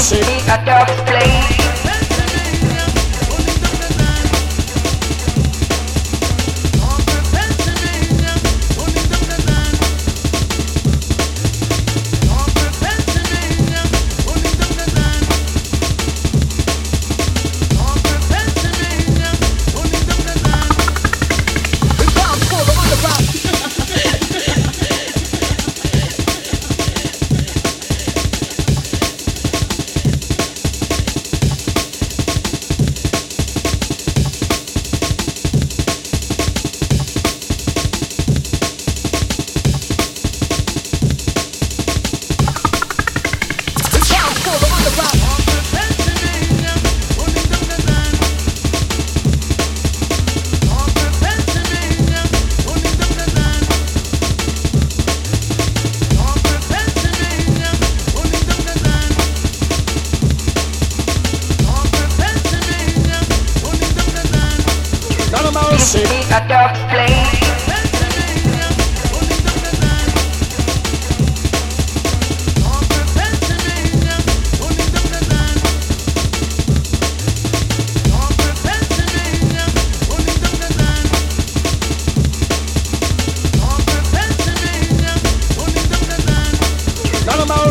city at your place.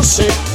None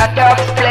A dub play.